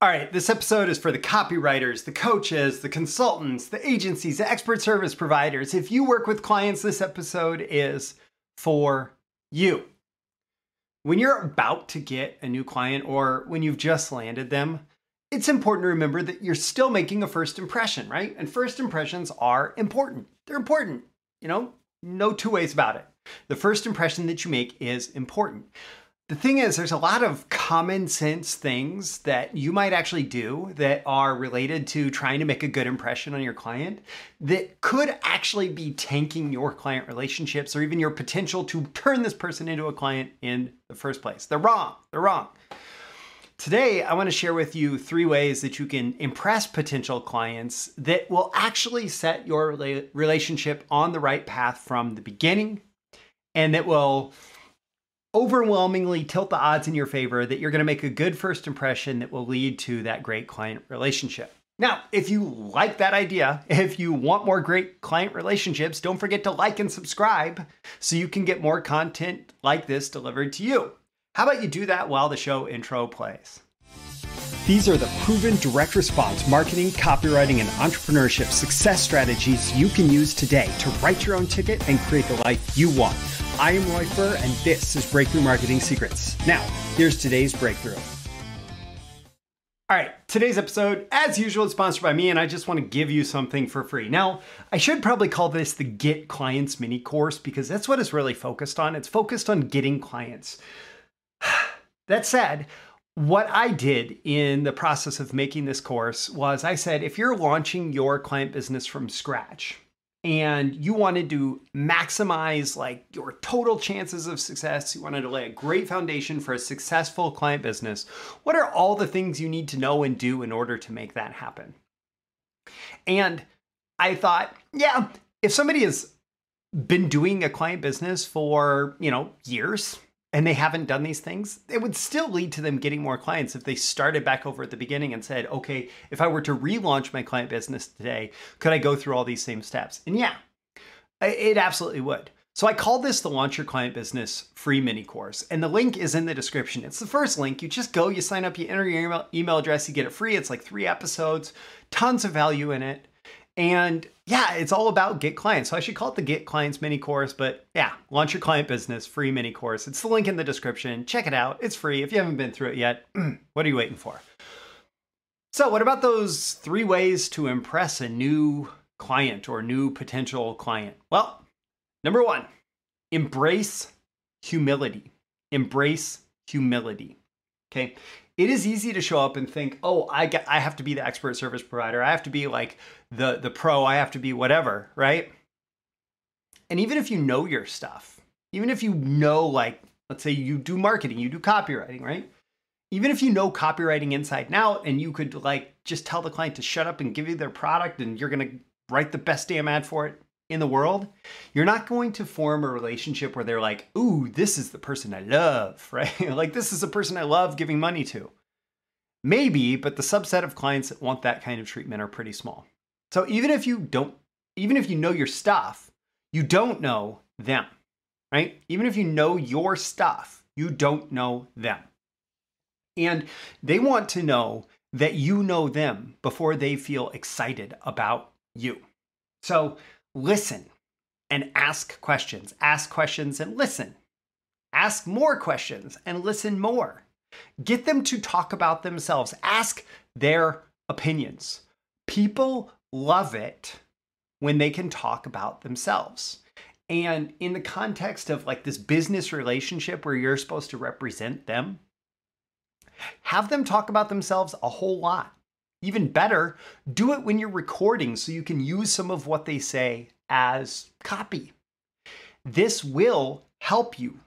All right, this episode is for the copywriters, the coaches, the consultants, the agencies, the expert service providers. If you work with clients, this episode is for you. When you're about to get a new client or when you've just landed them, it's important to remember that you're still making a first impression, right? And first impressions are important. They're important, you know, no two ways about it. The first impression that you make is important. The thing is, there's a lot of common sense things that you might actually do that are related to trying to make a good impression on your client that could actually be tanking your client relationships or even your potential to turn this person into a client in the first place. They're wrong. They're wrong. Today, I want to share with you three ways that you can impress potential clients that will actually set your relationship on the right path from the beginning and that will overwhelmingly tilt the odds in your favor that you're going to make a good first impression that will lead to that great client relationship. Now, if you like that idea, if you want more great client relationships, don't forget to like and subscribe so you can get more content like this delivered to you. How about you do that while the show intro plays? These are the proven direct response marketing, copywriting, and entrepreneurship success strategies you can use today to write your own ticket and create the life you want. I am Roy Furr, and this is Breakthrough Marketing Secrets. Now, here's today's breakthrough. All right, today's episode, as usual, is sponsored by me, and I just want to give you something for free. Now, I should probably call this the Get Clients mini course because that's what it's really focused on. It's focused on getting clients. that said, what I did in the process of making this course was I said, if you're launching your client business from scratch, and you wanted to maximize like your total chances of success. You wanted to lay a great foundation for a successful client business. What are all the things you need to know and do in order to make that happen? And i thought yeah if somebody has been doing a client business for you know years and they haven't done these things, it would still lead to them getting more clients if they started back over at the beginning and said, okay, if I were to relaunch my client business today, could I go through all these same steps? And yeah, it absolutely would. So I call this the Launch Your Client Business free mini course, and the link is in the description. It's the first link. You just go, you sign up, you enter your email, email address, you get it free. It's like three episodes, tons of value in it. And yeah, it's all about get clients. So I should call it the Get Clients mini course, but yeah, launch your client business free mini course. It's the link in the description. Check it out. It's free. If you haven't been through it yet, what are you waiting for? So, what about those three ways to impress a new client or new potential client? Well, number one, embrace humility. Embrace humility. Okay it is easy to show up and think, oh, I get, I have to be the expert service provider. I have to be like the the pro. I have to be whatever, right? And even if you know your stuff, even if you know like, let's say you do marketing, you do copywriting, right? Even if you know copywriting inside and out, and you could like just tell the client to shut up and give you their product, and you're gonna write the best damn ad for it in the world, you're not going to form a relationship where they're like, ooh, this is the person I love, right? like, this is the person I love giving money to. Maybe, but the subset of clients that want that kind of treatment are pretty small. So even if you don't, even if you know your stuff, you don't know them, right? Even if you know your stuff, you don't know them. And they want to know that you know them before they feel excited about you. So listen and ask questions. Ask questions and listen. Ask more questions and listen more. Get them to talk about themselves. Ask their opinions. People love it when they can talk about themselves. And in the context of like this business relationship where you're supposed to represent them, have them talk about themselves a whole lot. Even better, do it when you're recording so you can use some of what they say as copy. This will help you.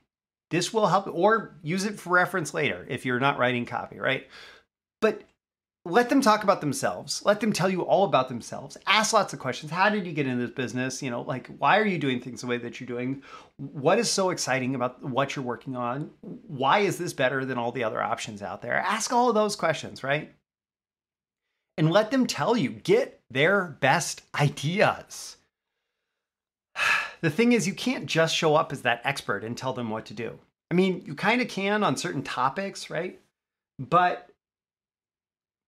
This will help, or use it for reference later if you're not writing copy, right? But let them talk about themselves. Let them tell you all about themselves. Ask lots of questions. How did you get into this business? You know, like why are you doing things the way that you're doing? What is so exciting about what you're working on? Why is this better than all the other options out there? Ask all of those questions, right? And let them tell you, get their best ideas. The thing is, you can't just show up as that expert and tell them what to do. I mean, you kind of can on certain topics, right? But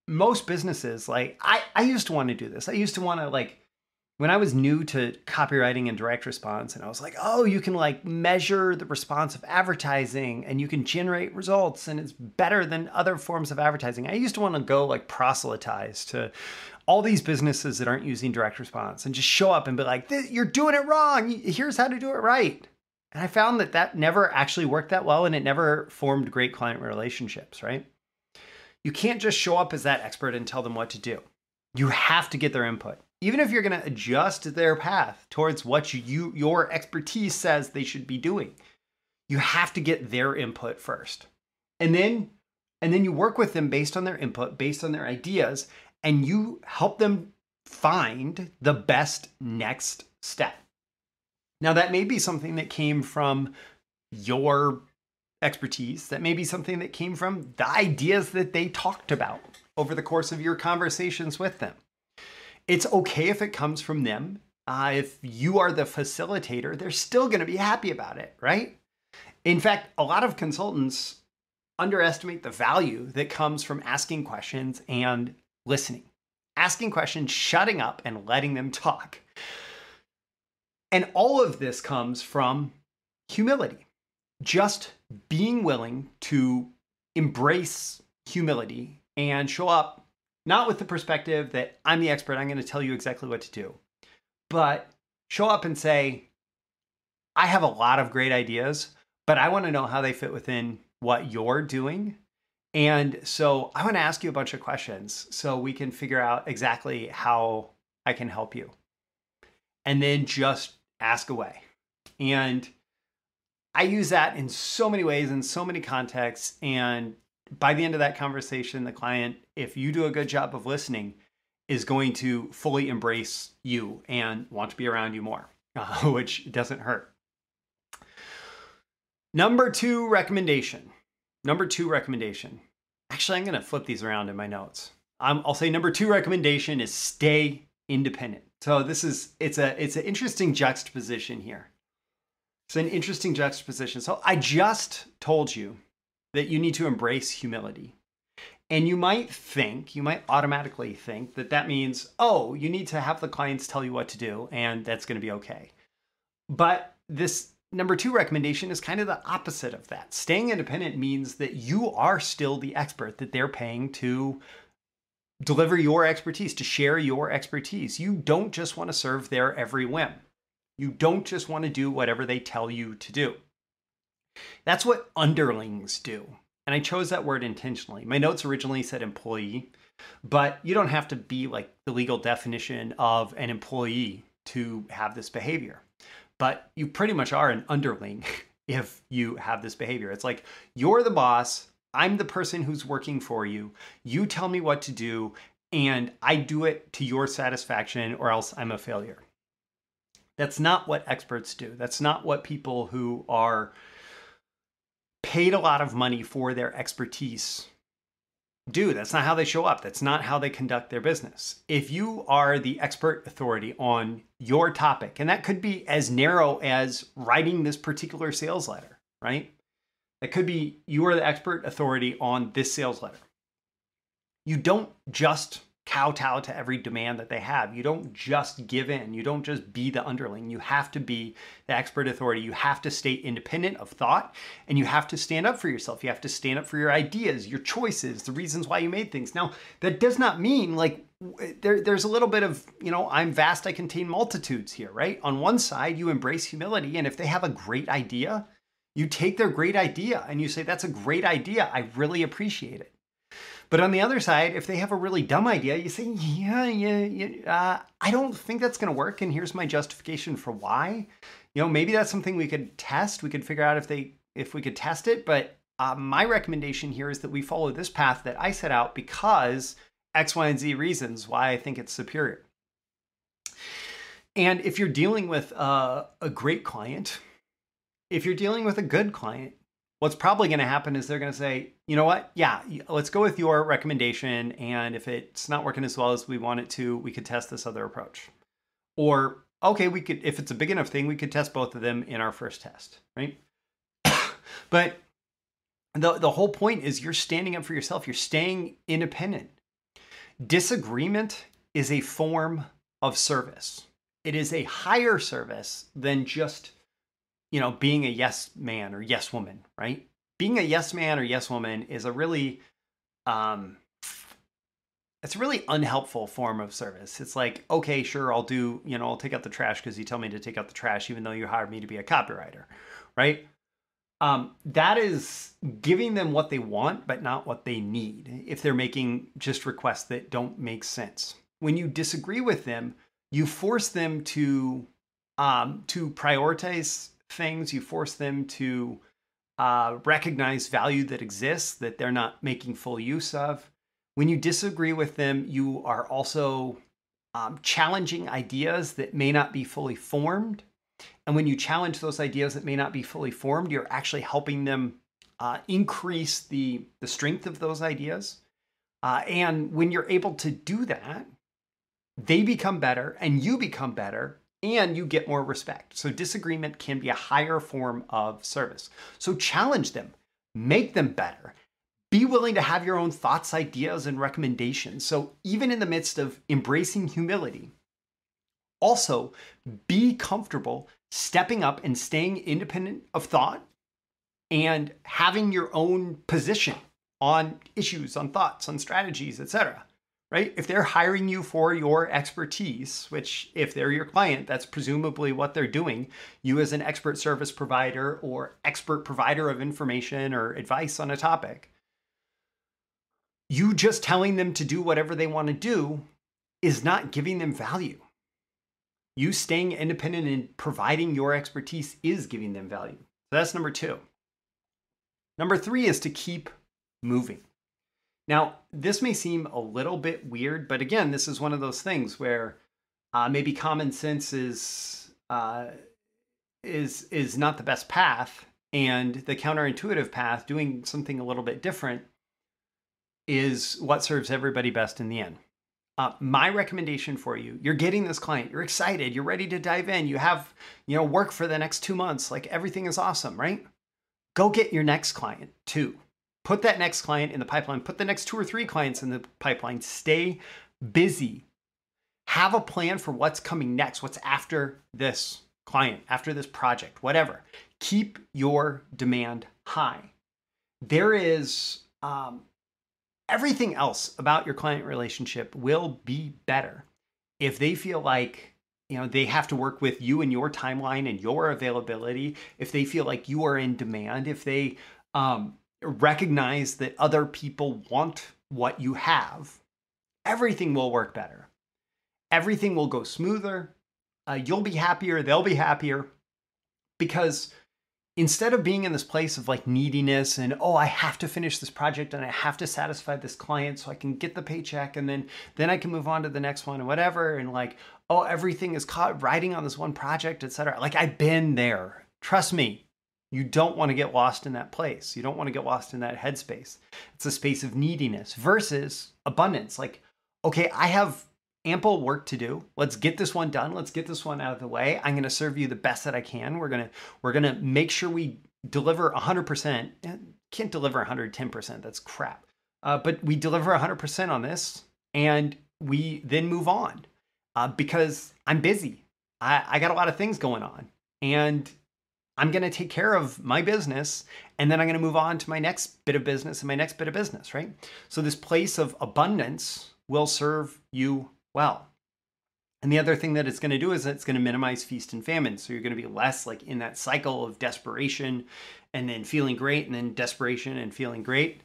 most businesses, like I, I used to want to do this. I used to want to like when I was new to copywriting and direct response, and I was like, oh, you can like measure the response of advertising and you can generate results, and it's better than other forms of advertising. I used to want to go like proselytize to all these businesses that aren't using direct response and just show up and be like, you're doing it wrong. Here's how to do it right. And I found that that never actually worked that well and it never formed great client relationships, right? You can't just show up as that expert and tell them what to do. You have to get their input even if you're going to adjust their path towards what you your expertise says they should be doing you have to get their input first. And then and then you work with them based on their input based on their ideas and you help them find the best next step. Now that may be something that came from your expertise. That may be something that came from the ideas that they talked about over the course of your conversations with them it's okay if it comes from them. Uh, if you are the facilitator, they're still going to be happy about it, right? In fact, a lot of consultants underestimate the value that comes from asking questions and listening. Asking questions, shutting up, and letting them talk. And all of this comes from humility. Just being willing to embrace humility and show up not with the perspective that I'm the expert, I'm going to tell you exactly what to do, but show up and say, I have a lot of great ideas, but I want to know how they fit within what you're doing. And so I want to ask you a bunch of questions so we can figure out exactly how I can help you. And then just ask away. And I use that in so many ways, in so many contexts. And by the end of that conversation, the client, if you do a good job of listening, is going to fully embrace you and want to be around you more, uh, which doesn't hurt. Number two recommendation. Number two recommendation. Actually, I'm going to flip these around in my notes. Um, I'll say number two recommendation is stay independent. So this is it's a it's an interesting juxtaposition here. It's an interesting juxtaposition. So I just told you that you need to embrace humility. And you might think, you might automatically think that that means, oh, you need to have the clients tell you what to do, and that's going to be okay. But this number two recommendation is kind of the opposite of that. Staying independent means that you are still the expert that they're paying to deliver your expertise, to share your expertise. You don't just want to serve their every whim. You don't just want to do whatever they tell you to do. That's what underlings do. And I chose that word intentionally. My notes originally said employee, but you don't have to be like the legal definition of an employee to have this behavior. But you pretty much are an underling if you have this behavior. It's like you're the boss, I'm the person who's working for you. You tell me what to do, and I do it to your satisfaction, or else I'm a failure. That's not what experts do. That's not what people who are paid a lot of money for their expertise do. That's not how they show up. That's not how they conduct their business. If you are the expert authority on your topic, and that could be as narrow as writing this particular sales letter, right? That could be you are the expert authority on this sales letter. You don't just kowtow to every demand that they have. You don't just give in. You don't just be the underling. You have to be the expert authority. You have to stay independent of thought and you have to stand up for yourself. You have to stand up for your ideas, your choices, the reasons why you made things. Now, that does not mean like there, there's a little bit of, you know, I'm vast, I contain multitudes here, right? On one side, you embrace humility. And if they have a great idea, you take their great idea and you say, that's a great idea. I really appreciate it. But on the other side, if they have a really dumb idea, you say, yeah, yeah, yeah uh, I don't think that's going to work. And here's my justification for why. You know, maybe that's something we could test. We could figure out if they, if we could test it. But uh, my recommendation here is that we follow this path that I set out because X, Y, and Z reasons why I think it's superior. And if you're dealing with uh, a great client, if you're dealing with a good client, what's probably going to happen is they're going to say, you know what? Yeah, let's go with your recommendation. And if it's not working as well as we want it to, we could test this other approach. Or, okay, we could, if it's a big enough thing, we could test both of them in our first test, right? but the, the whole point is you're standing up for yourself, you're staying independent. Disagreement is a form of service. It is a higher service than just, you know, being a yes man or yes woman, right? Being a yes man or yes woman is a really um it's a really unhelpful form of service. It's like, okay, sure, I'll do, you know, I'll take out the trash because you tell me to take out the trash, even though you hired me to be a copywriter, right? Um, that is giving them what they want, but not what they need if they're making just requests that don't make sense. When you disagree with them, you force them to um, to prioritize things. You force them to uh, recognize value that exists that they're not making full use of when you disagree with them, you are also um, challenging ideas that may not be fully formed. And when you challenge those ideas that may not be fully formed, you're actually helping them uh, increase the, the strength of those ideas. Uh, and when you're able to do that, they become better and you become better and you get more respect. So disagreement can be a higher form of service. So challenge them, make them better, be willing to have your own thoughts, ideas, and recommendations. So, even in the midst of embracing humility, also be comfortable stepping up and staying independent of thought and having your own position on issues, on thoughts, on strategies, etc. Right? If they're hiring you for your expertise, which if they're your client, that's presumably what they're doing, you as an expert service provider or expert provider of information or advice on a topic, you just telling them to do whatever they want to do is not giving them value. You staying independent and providing your expertise is giving them value. So that's number two. Number three is to keep moving. Now, this may seem a little bit weird, but again, this is one of those things where uh, maybe common sense is uh, is is not the best path, and the counterintuitive path, doing something a little bit different, is what serves everybody best in the end. Uh, my recommendation for you you're getting this client you're excited you're ready to dive in you have you know work for the next two months like everything is awesome right go get your next client too put that next client in the pipeline put the next two or three clients in the pipeline stay busy. Have a plan for what's coming next what's after this client after this project whatever. Keep your demand high. There is um, everything else about your client relationship will be better if they feel like you know they have to work with you and your timeline and your availability if they feel like you are in demand if they um, recognize that other people want what you have everything will work better. Everything will go smoother. Uh, you'll be happier. They'll be happier. Because instead of being in this place of like neediness and oh i have to finish this project and i have to satisfy this client so i can get the paycheck and then then i can move on to the next one and whatever and like oh everything is caught riding on this one project etc like i've been there. Trust me you don't want to get lost in that place you don't want to get lost in that headspace it's a space of neediness versus abundance like okay i have ample work to do. Let's get this one done. Let's get this one out of the way. I'm going to serve you the best that I can. We're going to we're going to make sure we deliver 100%. Can't deliver 110%. That's crap. Uh, but we deliver 100% on this and we then move on uh, because I'm busy. I, I got a lot of things going on and I'm going to take care of my business and then I'm going to move on to my next bit of business and my next bit of business, right? So this place of abundance will serve you well. And the other thing that it's going to do is it's going to minimize feast and famine. So you're going to be less like in that cycle of desperation and then feeling great and then desperation and feeling great.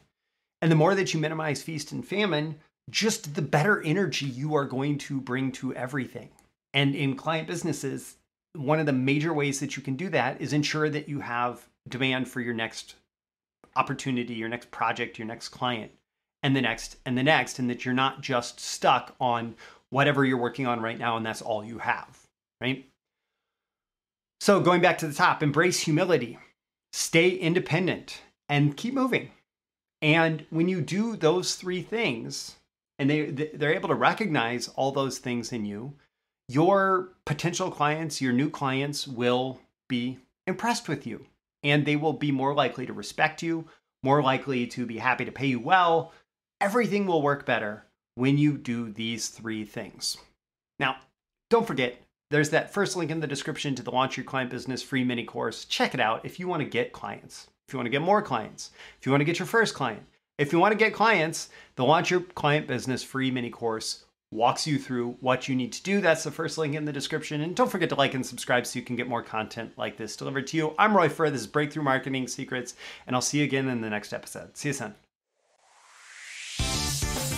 And the more that you minimize feast and famine, just the better energy you are going to bring to everything. And in client businesses, one of the major ways that you can do that is ensure that you have demand for your next opportunity, your next project, your next client, and the next and the next, and that you're not just stuck on whatever you're working on right now, and that's all you have, right? So, going back to the top, embrace humility, stay independent, and keep moving. And when you do those three things, and they they're able to recognize all those things in you, your potential clients, your new clients will be impressed with you, and they will be more likely to respect you, more likely to be happy to pay you well. Everything will work better when you do these three things. Now, don't forget, there's that first link in the description to the Launch Your Client Business free mini course. Check it out if you want to get clients, if you want to get more clients, if you want to get your first client. If you want to get clients, the Launch Your Client Business free mini course walks you through what you need to do. That's the first link in the description. And don't forget to like and subscribe so you can get more content like this delivered to you. I'm Roy Furr. This is Breakthrough Marketing Secrets, and I'll see you again in the next episode. See you soon.